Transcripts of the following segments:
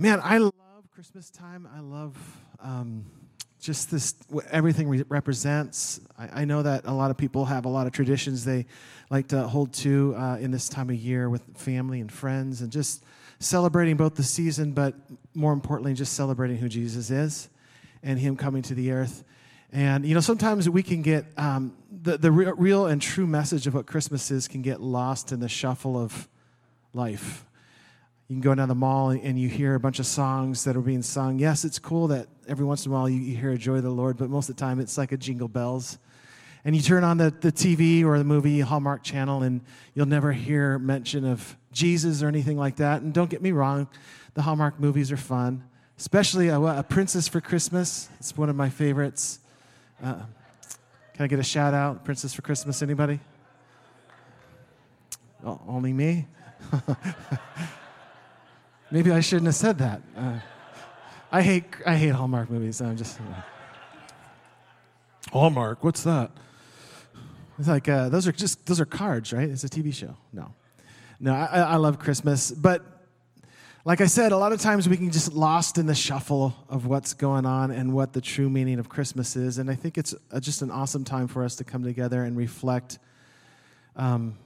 Man, I love Christmas time. I love um, just this, everything re- represents. I, I, know that a lot of people have a lot of traditions they like to hold to uh, in this time of year with family and friends and just celebrating both the season, but more importantly, just celebrating who Jesus is and Him coming to the earth. And, you know, sometimes we can get um, the, the real and true message of what Christmas is can get lost in the shuffle of life. You can go down the mall and you hear a bunch of songs that are being sung. Yes, it's cool that every once in a while you, hear a joy of the Lord, but most of the time it's like a jingle bells. And you turn on the, the TV or the movie Hallmark channel and you'll never hear mention of Jesus or anything like that. And don't get me wrong, the Hallmark movies are fun, especially a, a Princess for Christmas. It's one of my favorites. Uh, can I get a shout out, Princess for Christmas? Anybody? Oh, only me? Maybe I shouldn't have said that. Uh, I hate I hate Hallmark movies. I'm just uh, Hallmark. What's that? It's like uh, those are just those are cards, right? It's a TV show. No, no. I, I love Christmas, but like I said, a lot of times we can just lost in the shuffle of what's going on and what the true meaning of Christmas is. And I think it's a, just an awesome time for us to come together and reflect um,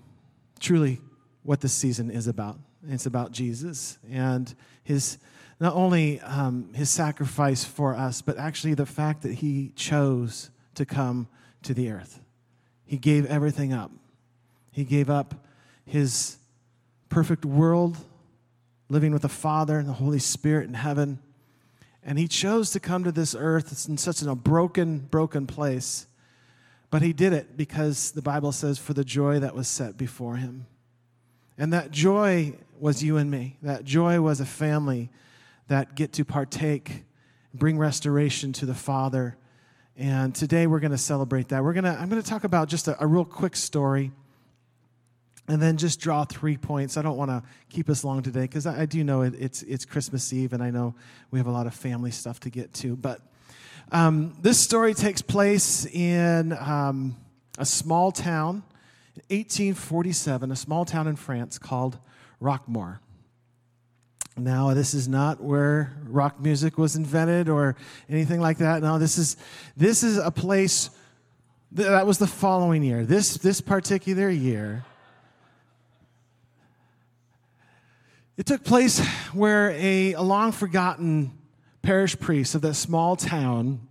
truly what this season is about. It's about Jesus and his not only um, his sacrifice for us, but actually the fact that he chose to come to the earth. He gave everything up. He gave up his perfect world, living with the Father and the Holy Spirit in heaven. And he chose to come to this earth it's in such a broken, broken place. But he did it because the Bible says, for the joy that was set before him. And that joy was you and me. That joy was a family that get to partake, bring restoration to the Father and today we're going to celebrate that. We're going to, I'm going to talk about just a, a real quick story and then just draw three points. I don't want to keep us long today because I, I, do know it, it's, it's Christmas Eve and I know we have a lot of family stuff to get to. But um, this story takes place in um, a small town, 1847, a small town in France called Roquemaure. Now, this is not where rock music was invented or anything like that. No, this is, this is a place that was the following year. This, this particular year, it took place where a, a long forgotten parish priest of that small town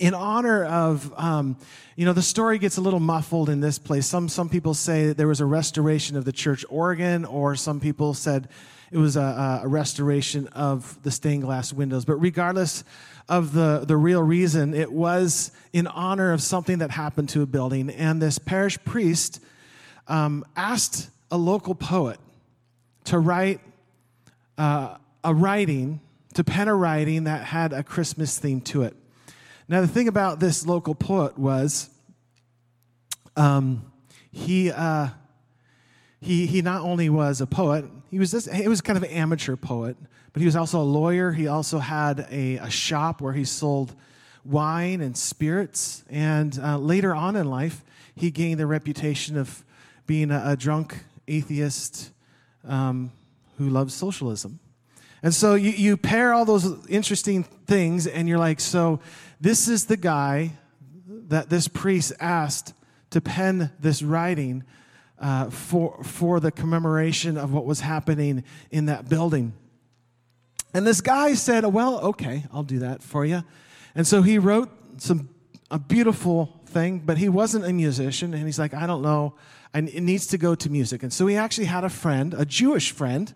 in honor of um, you know the story gets a little muffled in this place some some people say that there was a restoration of the church organ or some people said it was a, a restoration of the stained glass windows. But regardless of the, the real reason, it was in honor of something that happened to a building. And this parish priest um, asked a local poet to write uh, a writing, to pen a writing that had a Christmas theme to it. Now, the thing about this local poet was um, he, uh, he, he not only was a poet, he was this, he was kind of an amateur poet, but he was also a lawyer. He also had a, a shop where he sold wine and spirits. And uh, later on in life, he gained the reputation of being a, a drunk atheist um, who loves socialism. And so you, you pair all those interesting things, and you're like, so this is the guy that this priest asked to pen this writing uh, for, for the commemoration of what was happening in that building. And this guy said, Well, okay, I'll do that for you. And so he wrote some a beautiful thing, but he wasn't a musician, and he's like, I don't know, and it needs to go to music. And so he actually had a friend, a Jewish friend,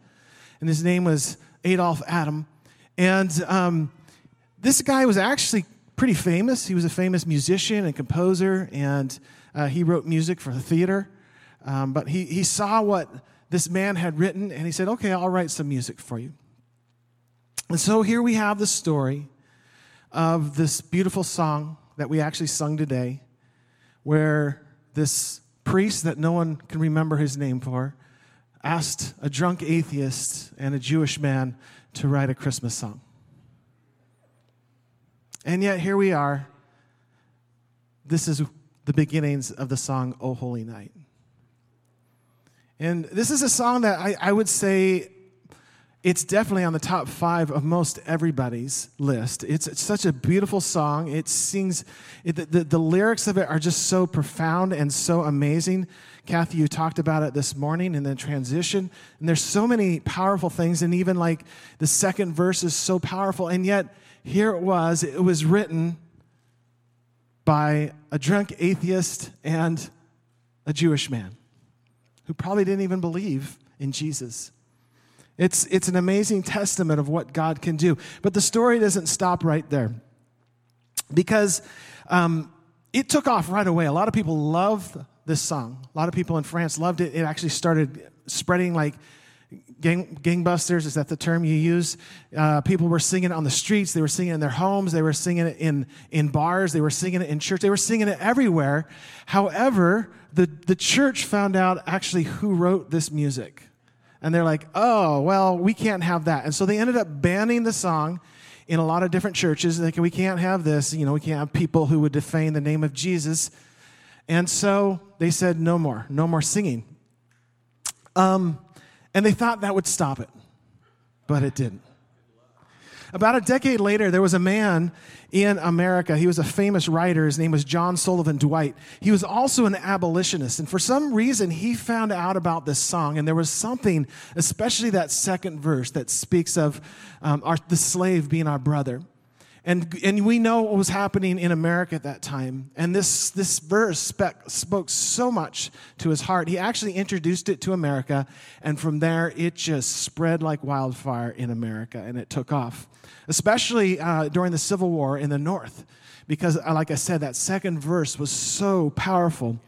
and his name was Adolphe Adam. And um, this guy was actually pretty famous. He was a famous musician and composer, and uh, he wrote music for the theater. Um, but he, he saw what this man had written and he said, Okay, I'll write some music for you. And so here we have the story of this beautiful song that we actually sung today, where this priest that no one can remember his name for asked a drunk atheist and a Jewish man to write a Christmas song. And yet, here we are. This is the beginnings of the song, O Holy Night. And this is a song that I, I would say it's definitely on the top five of most everybody's list. It's, it's such a beautiful song. It sings, it, the, the, the lyrics of it are just so profound and so amazing. Kathy, you talked about it this morning in the transition. And there's so many powerful things. And even like the second verse is so powerful. And yet, here it was, it was written by a drunk atheist and a Jewish man who probably didn't even believe in Jesus. It's, it's an amazing testament of what God can do. But the story doesn't stop right there because um, it took off right away. A lot of people loved this song. A lot of people in France loved it. It actually started spreading like gang, gangbusters. Is that the term you use? Uh, people were singing it on the streets. They were singing it in their homes. They were singing it in, in bars. They were singing it in church. They were singing it everywhere. However, the, the church found out actually who wrote this music. And they're like, oh, well, we can't have that. And so they ended up banning the song in a lot of different churches. Like, we can't have this. You know, we can't have people who would defame the name of Jesus. And so they said, no more, no more singing. Um, and they thought that would stop it, but it didn't. About a decade later, there was a man in America. He was a famous writer. His name was John Sullivan Dwight. He was also an abolitionist. And for some reason, he found out about this song. And there was something, especially that second verse, that speaks of um, our, the slave being our brother. And, and we know what was happening in America at that time. And this, this verse spoke so much to his heart. He actually introduced it to America. And from there, it just spread like wildfire in America and it took off, especially uh, during the Civil War in the North. Because, uh, like I said, that second verse was so powerful.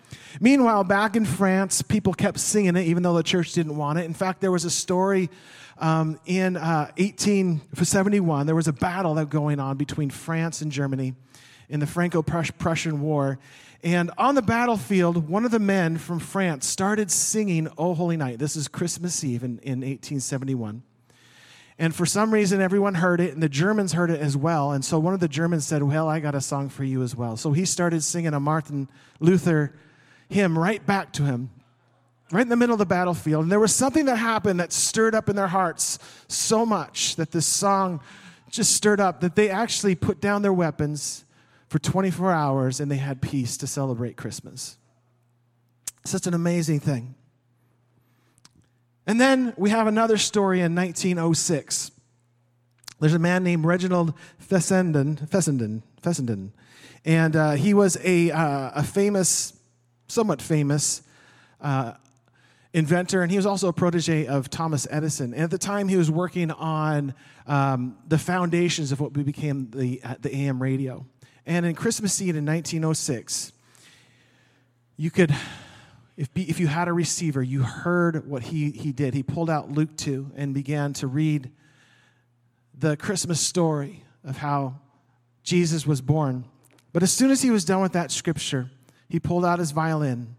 Meanwhile, back in France, people kept singing it even though the church didn't want it. In fact, there was a story um, in uh, 1871, there was a battle that was going on between France and Germany in the Franco-Prussian War. And on the battlefield, one of the men from France started singing "O Holy Night." This is Christmas Eve in, in 1871. And for some reason, everyone heard it, and the Germans heard it as well. And so one of the Germans said, Well, I got a song for you as well. So he started singing a Martin Luther hymn right back to him right in the middle of the battlefield. And there was something that happened that stirred up in their hearts so much that this song just stirred up that they actually put down their weapons for 24 hours and they had peace to celebrate Christmas. Such an amazing thing. And then we have another story in 1906. There's a man named Reginald Fessenden, Fessenden, Fessenden, and uh, he was a, uh, a famous, somewhat famous uh, inventor, and he was also a protege of Thomas Edison. And at the time, he was working on um, the foundations of what became the, uh, the AM radio. And in Christmas Eve in 1906, you could, if, be, if you had a receiver, you heard what he, he did. He pulled out Luke 2 and began to read the Christmas story of how Jesus was born. But as soon as he was done with that scripture, he pulled out his violin,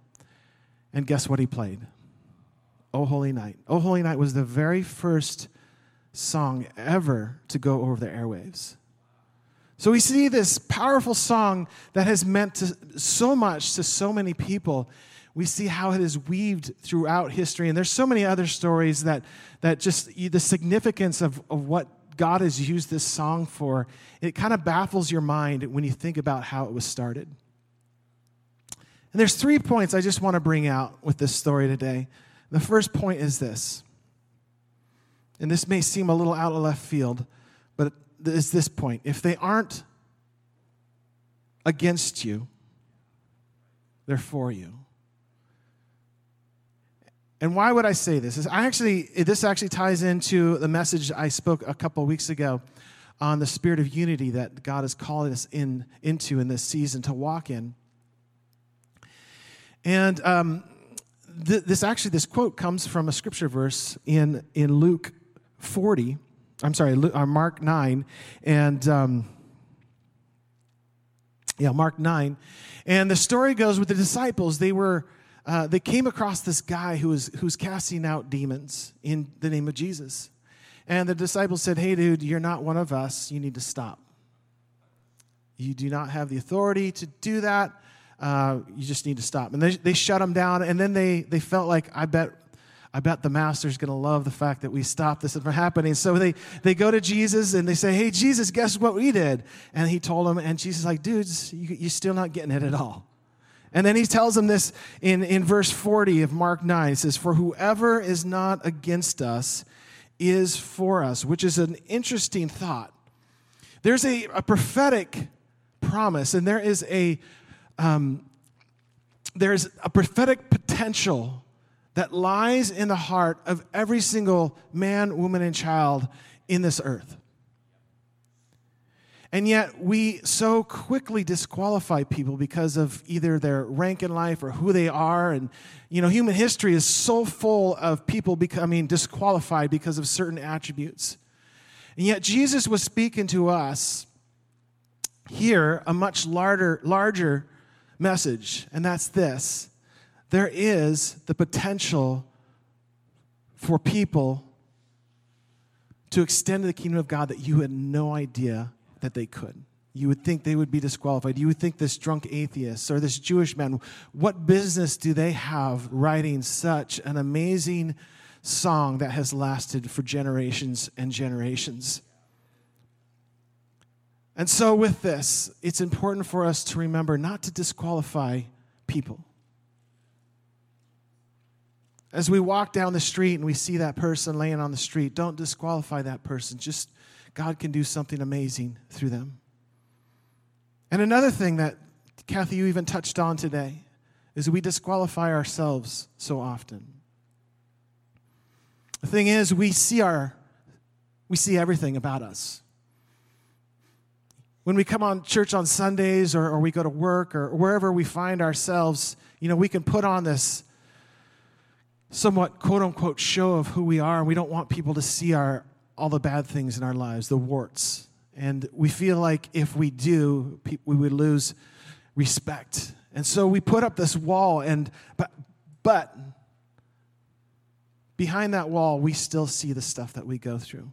and guess what he played? O Holy Night. O Holy Night was the very first song ever to go over the airwaves. So we see this powerful song that has meant to, so much to so many people. We see how it is weaved throughout history. And there's so many other stories that, that just the significance of, of what God has used this song for, it kind of baffles your mind when you think about how it was started. And there's three points I just want to bring out with this story today. The first point is this, and this may seem a little out of left field, but it's this point. If they aren't against you, they're for you. And why would I say this? Is I actually this actually ties into the message I spoke a couple weeks ago on the spirit of unity that God is calling us in into in this season to walk in. And um, th- this actually, this quote comes from a scripture verse in, in Luke 40. I'm sorry, Luke, uh, Mark 9. And, um, yeah, Mark 9. And the story goes with the disciples, they were. Uh, they came across this guy who was who's casting out demons in the name of Jesus. And the disciples said, Hey, dude, you're not one of us. You need to stop. You do not have the authority to do that uh, you just need to stop. And they, they shut them down. And then they, they felt like, I bet, I bet the master's going to love the fact that we stopped this from happening. So they, they go to Jesus and they say, Hey, Jesus, guess what we did? And he told them, and Jesus like, Dudes, you, you're still not getting it at all. And then he tells them this in, in verse 40 of Mark 9. He says, For whoever is not against us is for us, which is an interesting thought. There's a, a prophetic promise, and there is a um, there's a prophetic potential that lies in the heart of every single man, woman, and child in this earth. And yet, we so quickly disqualify people because of either their rank in life or who they are. And, you know, human history is so full of people becoming disqualified because of certain attributes. And yet, Jesus was speaking to us here a much larger, larger message, and that's this there is the potential for people to extend the kingdom of God that you had no idea that they could. You would think they would be disqualified. You would think this drunk atheist or this Jewish man, what business do they have writing such an amazing song that has lasted for generations and generations? And so, with this, it's important for us to remember not to disqualify people. As we walk down the street and we see that person laying on the street, don't disqualify that person. Just God can do something amazing through them. And another thing that, Kathy, you even touched on today is we disqualify ourselves so often. The thing is, we see our we see everything about us. When we come on church on Sundays or, or we go to work or wherever we find ourselves, you know, we can put on this somewhat quote unquote show of who we are, and we don't want people to see our all the bad things in our lives, the warts. And we feel like if we do, we would lose respect. And so we put up this wall, and but but behind that wall, we still see the stuff that we go through.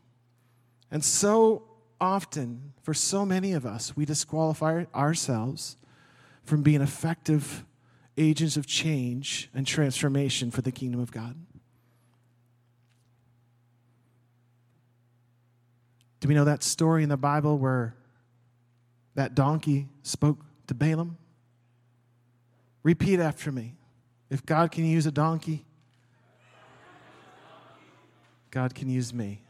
And so often, for so many of us, we disqualify ourselves from being effective agents of change and transformation for the kingdom of God. Do we know that story in the Bible where that donkey spoke to Balaam? Repeat after me. If God can use a donkey, God can use me.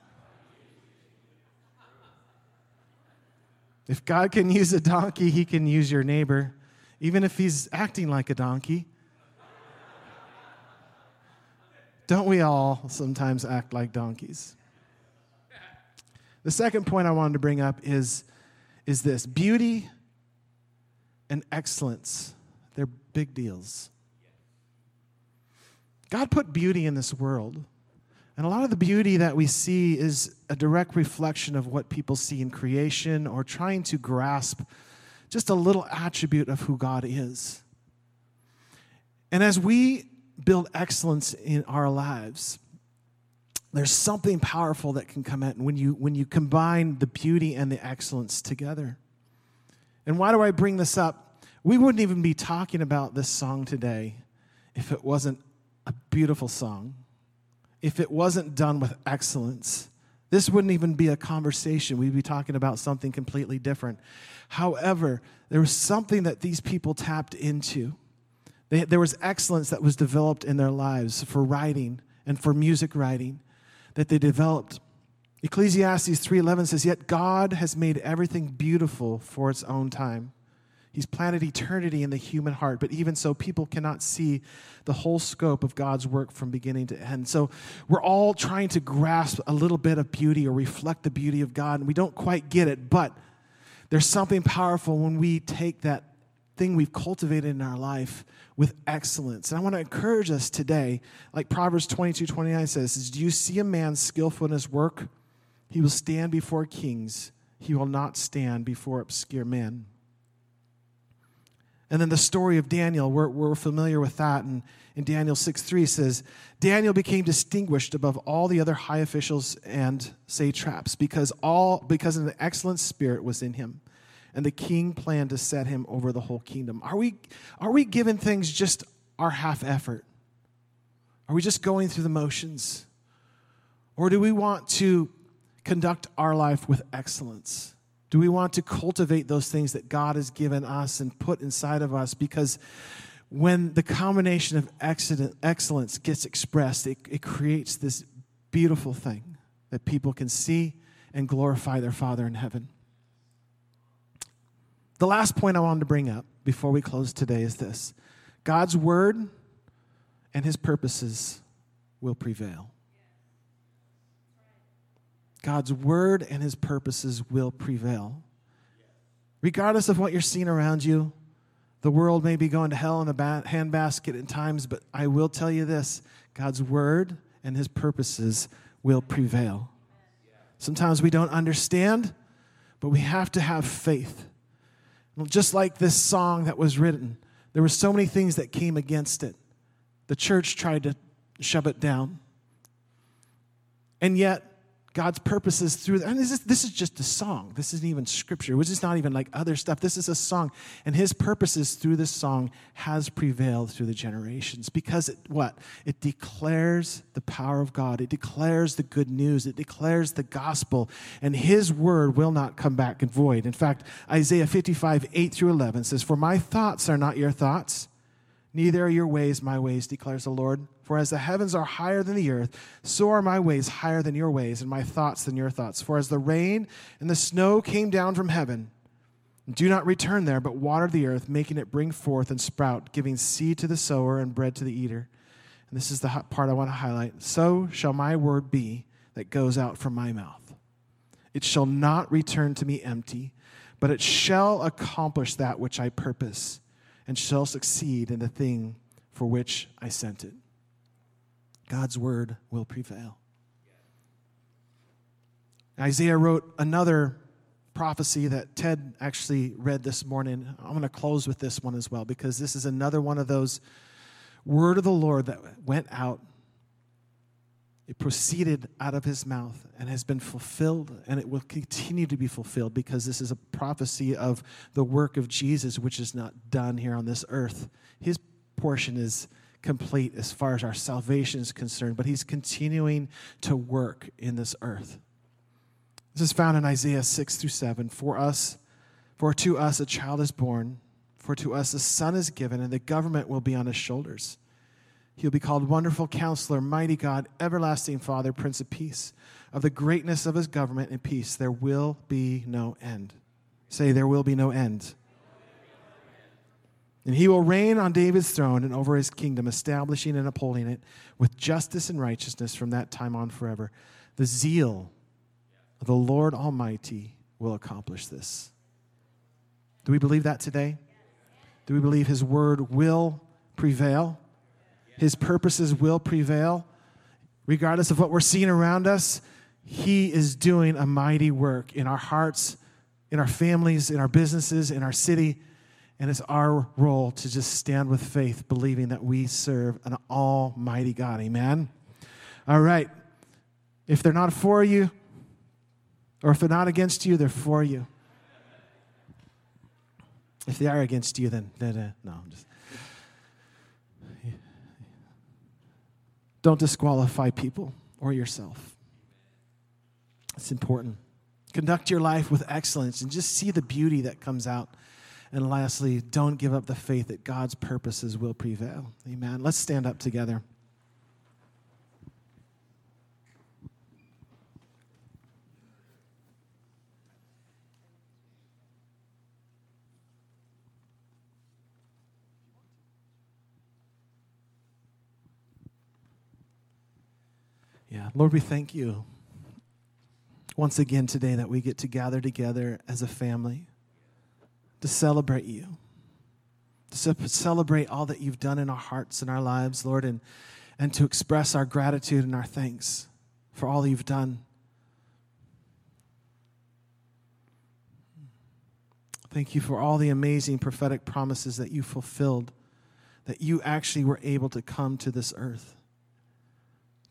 If God can use a donkey, he can use your neighbor, even if he's acting like a donkey. Don't we all sometimes act like donkeys? The second point I wanted to bring up is, is this beauty and excellence, they're big deals. God put beauty in this world. And a lot of the beauty that we see is a direct reflection of what people see in creation or trying to grasp just a little attribute of who God is. And as we build excellence in our lives, there's something powerful that can come out when you when you combine the beauty and the excellence together. And why do I bring this up? We wouldn't even be talking about this song today if it wasn't a beautiful song. If it wasn't done with excellence. This wouldn't even be a conversation. We'd be talking about something completely different. However, there was something that these people tapped into. They, there was excellence that was developed in their lives for writing and for music writing that they developed. Ecclesiastes 3:11 says, "Yet God has made everything beautiful for its own time. He's planted eternity in the human heart, but even so people cannot see the whole scope of God's work from beginning to end. So we're all trying to grasp a little bit of beauty or reflect the beauty of God, and we don't quite get it, but there's something powerful when we take that thing we've cultivated in our life with excellence. And I want to encourage us today, like Proverbs 22 29 says, is, Do you see a man skillful in his work? He will stand before kings, he will not stand before obscure men. And then the story of Daniel, we're, we're familiar with that. And in Daniel 6 3 says, Daniel became distinguished above all the other high officials and satraps because, all, because the excellent spirit was in him and the king planned to set him over the whole kingdom. Are we, are we giving things just our half effort? Are we just going through the motions? Or do we want to conduct our life with excellence? Do we want to cultivate those things that God has given us and put inside of us? Because when the combination of excellence gets expressed, it, it creates this beautiful thing that people can see and glorify their Father in heaven. The last point I wanted to bring up before we close today is this God's word and his purposes will prevail. God's word and his purposes will prevail. Regardless of what you're seeing around you, the world may be going to hell in a handbasket at times, but I will tell you this God's word and his purposes will prevail. Sometimes we don't understand, but we have to have faith. Just like this song that was written, there were so many things that came against it. The church tried to shove it down. And yet, God's purposes through and this is, this is just a song. This isn't even scripture. This is not even like other stuff. This is a song. And his purposes through this song has prevailed through the generations because it what? It declares the power of God. It declares the good news. It declares the gospel. And his word will not come back void. In fact, Isaiah 55, 8 through 11 says, For my thoughts are not your thoughts Neither are your ways my ways, declares the Lord. For as the heavens are higher than the earth, so are my ways higher than your ways, and my thoughts than your thoughts. For as the rain and the snow came down from heaven, do not return there, but water the earth, making it bring forth and sprout, giving seed to the sower and bread to the eater. And this is the part I want to highlight. So shall my word be that goes out from my mouth. It shall not return to me empty, but it shall accomplish that which I purpose and shall succeed in the thing for which I sent it. God's word will prevail. Isaiah wrote another prophecy that Ted actually read this morning. I'm going to close with this one as well because this is another one of those word of the Lord that went out it proceeded out of his mouth and has been fulfilled, and it will continue to be fulfilled because this is a prophecy of the work of Jesus, which is not done here on this earth. His portion is complete as far as our salvation is concerned, but he's continuing to work in this earth. This is found in Isaiah 6 through 7. For us, for to us a child is born, for to us a son is given, and the government will be on his shoulders He'll be called Wonderful Counselor, Mighty God, Everlasting Father, Prince of Peace. Of the greatness of his government and peace, there will be no end. Say, there will be no end. And he will reign on David's throne and over his kingdom, establishing and upholding it with justice and righteousness from that time on forever. The zeal of the Lord Almighty will accomplish this. Do we believe that today? Do we believe his word will prevail? His purposes will prevail. Regardless of what we're seeing around us, He is doing a mighty work in our hearts, in our families, in our businesses, in our city. And it's our role to just stand with faith, believing that we serve an almighty God. Amen? All right. If they're not for you, or if they're not against you, they're for you. If they are against you, then, then uh, no, I'm just. Don't disqualify people or yourself. It's important. Conduct your life with excellence and just see the beauty that comes out. And lastly, don't give up the faith that God's purposes will prevail. Amen. Let's stand up together. Yeah, Lord, we thank you once again today that we get to gather together as a family to celebrate you, to celebrate all that you've done in our hearts and our lives, Lord, and, and to express our gratitude and our thanks for all you've done. Thank you for all the amazing prophetic promises that you fulfilled, that you actually were able to come to this earth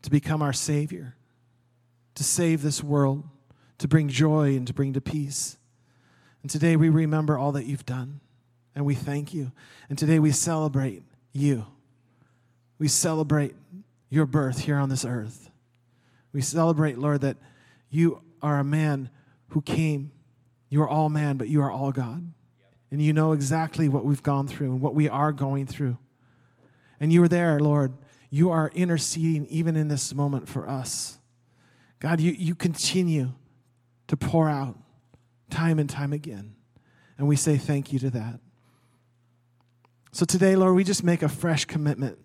to become our Savior, to save this world, to bring joy and to bring to peace. And today we remember all that you've done, and we thank you. And today we celebrate you. We celebrate your birth here on this earth. We celebrate, Lord, that you are a man who came. You are all man, but you are all God. And you know exactly what we've gone through and what we are going through. And you are there, Lord. You are interceding even in this moment for us. God, you, you continue to pour out time and time again. And we say thank you to that. So today, Lord, we just make a fresh commitment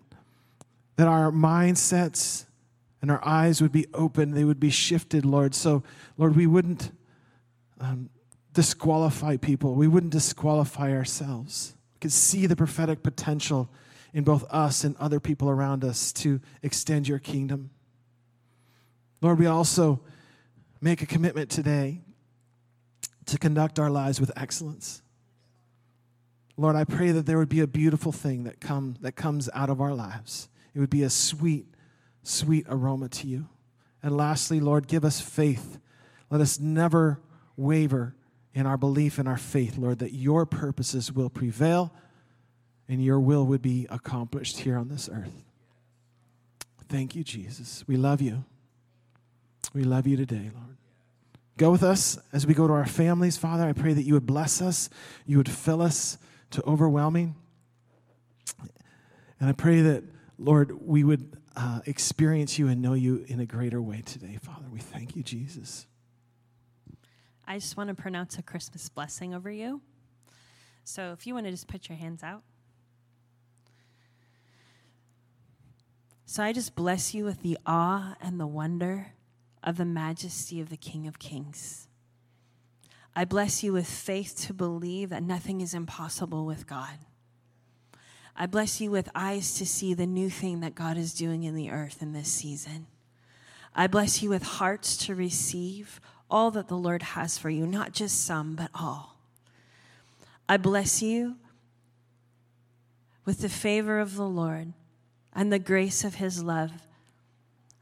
that our mindsets and our eyes would be open, they would be shifted, Lord. So, Lord, we wouldn't um, disqualify people, we wouldn't disqualify ourselves. We could see the prophetic potential in both us and other people around us to extend your kingdom. Lord, we also make a commitment today to conduct our lives with excellence. Lord, I pray that there would be a beautiful thing that, come, that comes out of our lives. It would be a sweet, sweet aroma to you. And lastly, Lord, give us faith. Let us never waver in our belief and our faith, Lord, that your purposes will prevail and your will would be accomplished here on this earth. Thank you, Jesus. We love you. We love you today, Lord. Go with us as we go to our families, Father. I pray that you would bless us, you would fill us to overwhelming. And I pray that, Lord, we would uh, experience you and know you in a greater way today, Father. We thank you, Jesus. I just want to pronounce a Christmas blessing over you. So if you want to just put your hands out. So I just bless you with the awe and the wonder of the majesty of the King of Kings. I bless you with faith to believe that nothing is impossible with God. I bless you with eyes to see the new thing that God is doing in the earth in this season. I bless you with hearts to receive all that the Lord has for you, not just some, but all. I bless you with the favor of the Lord and the grace of his love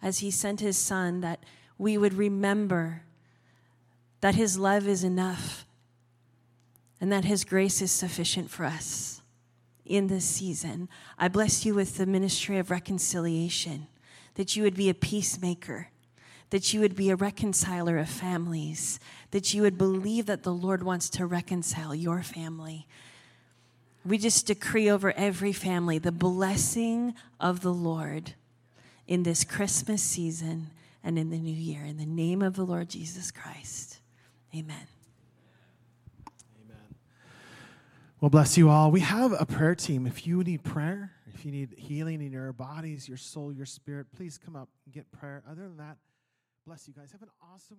as he sent his son that we would remember that his love is enough and that his grace is sufficient for us in this season. I bless you with the ministry of reconciliation, that you would be a peacemaker, that you would be a reconciler of families, that you would believe that the Lord wants to reconcile your family. We just decree over every family the blessing of the Lord in this Christmas season and in the new year. In the name of the Lord Jesus Christ. Amen. Amen. Well, bless you all. We have a prayer team. If you need prayer, if you need healing in your bodies, your soul, your spirit, please come up and get prayer. Other than that, bless you guys. Have an awesome